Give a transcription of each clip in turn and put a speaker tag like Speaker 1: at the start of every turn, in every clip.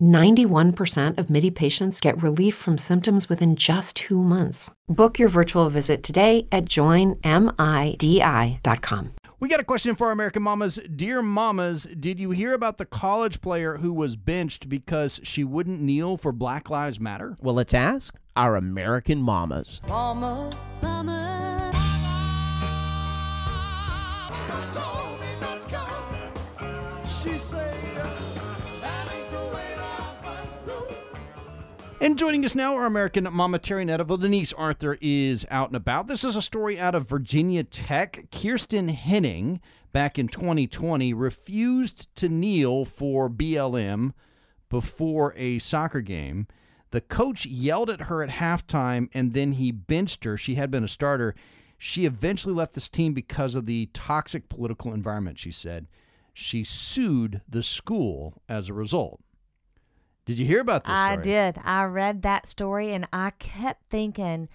Speaker 1: 91% of MIDI patients get relief from symptoms within just two months. Book your virtual visit today at joinmidi.com.
Speaker 2: We got a question for our American mamas. Dear mamas, did you hear about the college player who was benched because she wouldn't kneel for Black Lives Matter?
Speaker 3: Well, let's ask our American mamas.
Speaker 4: Mama, mama.
Speaker 2: And joining us now, our American mama Terry Netterville. Denise Arthur is out and about. This is a story out of Virginia Tech. Kiersten Hening, back in 2020, refused to kneel for BLM before a soccer game. The coach yelled at her at halftime and then he benched her. She had been a starter. She eventually left this team because of the toxic political environment, she said. She sued the school as a result. Did you hear about this
Speaker 5: I
Speaker 2: story?
Speaker 5: did. I read that story and I kept thinking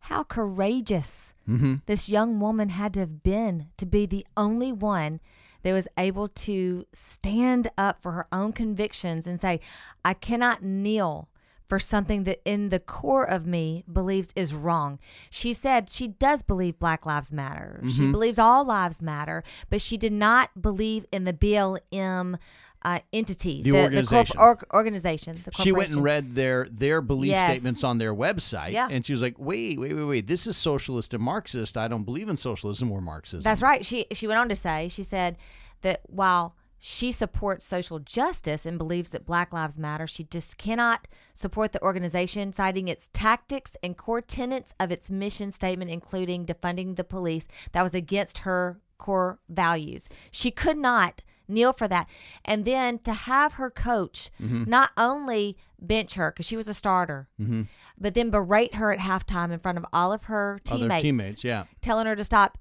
Speaker 5: how courageous
Speaker 2: Mm-hmm.
Speaker 5: this young woman had to have been to be the only one that was able to stand up for her own convictions and say, I cannot kneel for something that in the core of me believes is wrong. She said she does believe Black Lives Matter. She
Speaker 2: Mhm.
Speaker 5: believes all lives matter, but she did not believe in the BLM uh, entity,
Speaker 2: The
Speaker 5: corp-
Speaker 2: organization.
Speaker 5: or- organization. The
Speaker 2: She went and read their their belief
Speaker 5: Yes.
Speaker 2: statements on their website,
Speaker 5: Yeah.
Speaker 2: and she was like, "Wait, wait, wait, wait! This is socialist and Marxist. I don't believe in socialism or Marxism."
Speaker 5: That's right. She she went on to say she said that while she supports social justice and believes that Black Lives Matter, she just cannot support the organization, citing its tactics and core tenets of its mission statement, including defunding the police, that was against her core values. She could not kneel for that. And then to have her coach
Speaker 2: Mhm.
Speaker 5: not only bench her because she was a starter,
Speaker 2: Mhm.
Speaker 5: but then berate her at halftime in front of all of her teammates,
Speaker 2: Other
Speaker 5: teammates,
Speaker 2: yeah.
Speaker 5: telling her to stop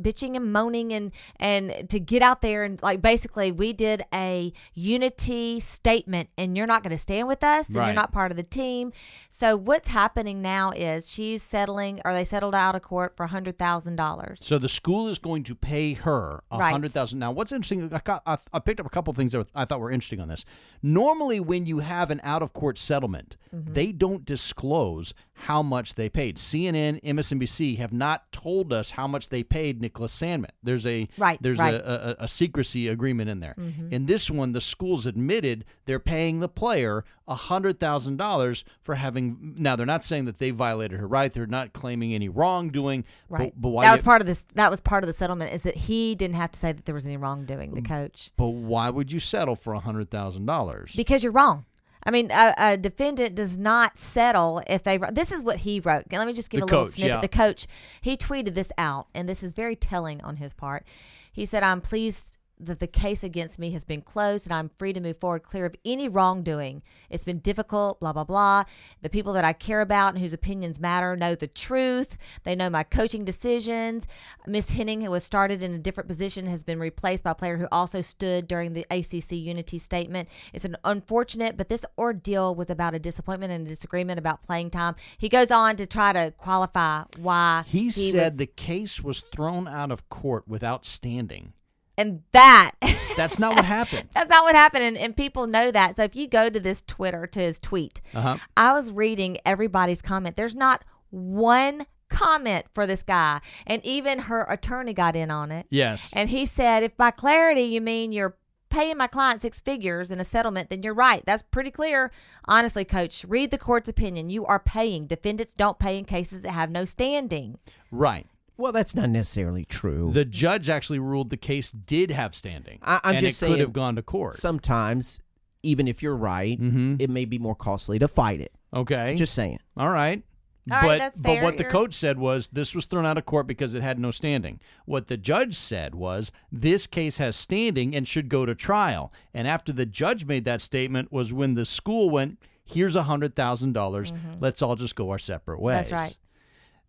Speaker 5: bitching and moaning and and to get out there and like basically we did a unity statement and you're not going to stand with us then
Speaker 2: Right.
Speaker 5: you're not part of the team so what's happening now is she's settling or they settled out of court for a hundred thousand dollars
Speaker 2: So the school is going to pay her a
Speaker 5: Right.
Speaker 2: hundred thousand. Now, what's interesting? I, got, I, I picked up a couple things that I thought were interesting on this. Normally, when you have an out of court settlement,
Speaker 5: Mm-hmm.
Speaker 2: they don't disclose how much they paid. CNN, MSNBC have not told us how much they paid Nicholas Sandmann. There's a
Speaker 5: Right,
Speaker 2: There's
Speaker 5: right.
Speaker 2: A, a, a secrecy agreement in there.
Speaker 5: Mhm.
Speaker 2: In this one, the school's admitted they're paying the player a hundred thousand dollars for having. Now, they're not saying that they violated her right. They're not claiming any wrongdoing.
Speaker 5: right
Speaker 2: But, but why?
Speaker 5: that
Speaker 2: you-
Speaker 5: was part of this that was part of the settlement is that he didn't have to say that there was any wrongdoing
Speaker 2: Mm.
Speaker 5: the coach
Speaker 2: But why would you settle for a hundred thousand dollars?
Speaker 5: because you're wrong I mean, a, a defendant does not settle if they. This is what he wrote. Let me just give
Speaker 2: The
Speaker 5: a little
Speaker 2: coach,
Speaker 5: snippet.
Speaker 2: yeah.
Speaker 5: The coach he tweeted this out, and this is very telling on his part. He said, "I'm pleased that the case against me has been closed, and I'm free to move forward, clear of any wrongdoing. It's been difficult. Blah blah blah. The people that I care about and whose opinions matter know the truth. They know my coaching decisions. Miss Hening, who was started in a different position, has been replaced by a player who also stood during the ACC unity statement. It's an unfortunate, but this ordeal was about a disappointment and a disagreement about playing time. He goes on to try to qualify why
Speaker 2: he, said
Speaker 5: was-
Speaker 2: the case was thrown out of court without standing.
Speaker 5: And that
Speaker 2: That's not what happened.
Speaker 5: That's not what happened, and, and people know that. So if you go to this Twitter to his tweet,
Speaker 2: Uh-huh.
Speaker 5: I was reading everybody's comment. There's not one comment for this guy, and even her attorney got in on it.
Speaker 2: Yes.
Speaker 5: And he said, if by clarity you mean you're paying my client six figures in a settlement, then you're right. That's pretty clear. Honestly, coach, read the court's opinion. You are paying. Defendants don't pay in cases that have no standing.
Speaker 2: Right.
Speaker 3: Well, that's not necessarily true.
Speaker 2: The judge actually ruled the case did have standing.
Speaker 3: I, I'm
Speaker 2: and
Speaker 3: just
Speaker 2: it
Speaker 3: saying
Speaker 2: could have gone to court.
Speaker 3: Sometimes, even if you're right,
Speaker 2: Mhm.
Speaker 3: it may be more costly to fight it.
Speaker 2: Okay.
Speaker 3: Just saying.
Speaker 2: All right.
Speaker 5: All right,
Speaker 2: but
Speaker 5: that's
Speaker 2: but what the
Speaker 5: You're-
Speaker 2: coach said was this was thrown out of court because it had no standing. What the judge said was this case has standing and should go to trial. And after the judge made that statement was when the school went, "Here's a hundred thousand dollars. Let's all just go our separate ways."
Speaker 5: Mm-hmm. That's right.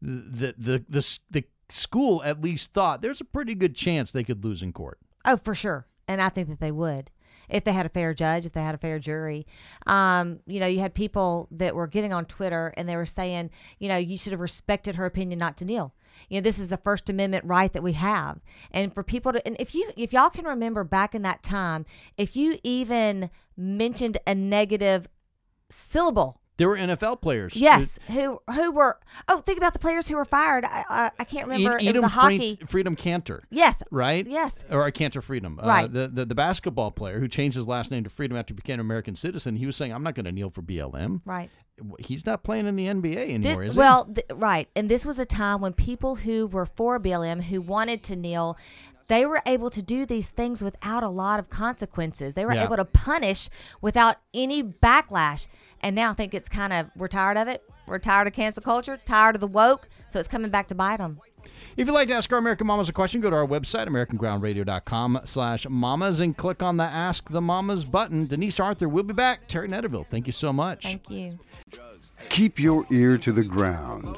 Speaker 2: The the the the, the school at least thought there's a pretty good chance they could lose in court.
Speaker 5: Oh, for sure. And I think that they would if they had a fair judge, if they had a fair jury. Um, you know, you had people that were getting on Twitter and they were saying, you know, you should have respected her opinion not to kneel. You know, this is the First Amendment right that we have. And for people to, and if you, if y'all can remember back in that time, if you even mentioned a negative syllable
Speaker 2: There were NFL players.
Speaker 5: Yes, who who were? Oh, think about the players who were fired. I I, I can't remember. it was a hockey.
Speaker 2: Freed- Freedom Kanter.
Speaker 5: yes,
Speaker 2: Right?
Speaker 5: Yes.
Speaker 2: Or uh, Kanter Freedom. Uh,
Speaker 5: Right.
Speaker 2: the, the the basketball player who changed his last name to Freedom after he became an American citizen, he was saying, I'm not going to kneel for BLM.
Speaker 5: right.
Speaker 2: He's not playing in the NBA
Speaker 5: This
Speaker 2: anymore, is he?
Speaker 5: well, th- right, and this was a time when people who were for BLM who wanted to kneel. They were able to do these things without a lot of consequences. They were
Speaker 2: Yeah.
Speaker 5: able to punish without any backlash. And now I think it's kind of we're tired of it. We're tired of cancel culture, tired of the woke, so it's coming back to bite them.
Speaker 2: If you'd like to ask our American Mamas a question, go to our website, AmericanGroundRadio.com slash mamas, and click on the Ask the Mamas button. Denise Arthur will be back. Terry Netterville, thank you so much.
Speaker 5: Thank you.
Speaker 6: Keep your ear to the ground.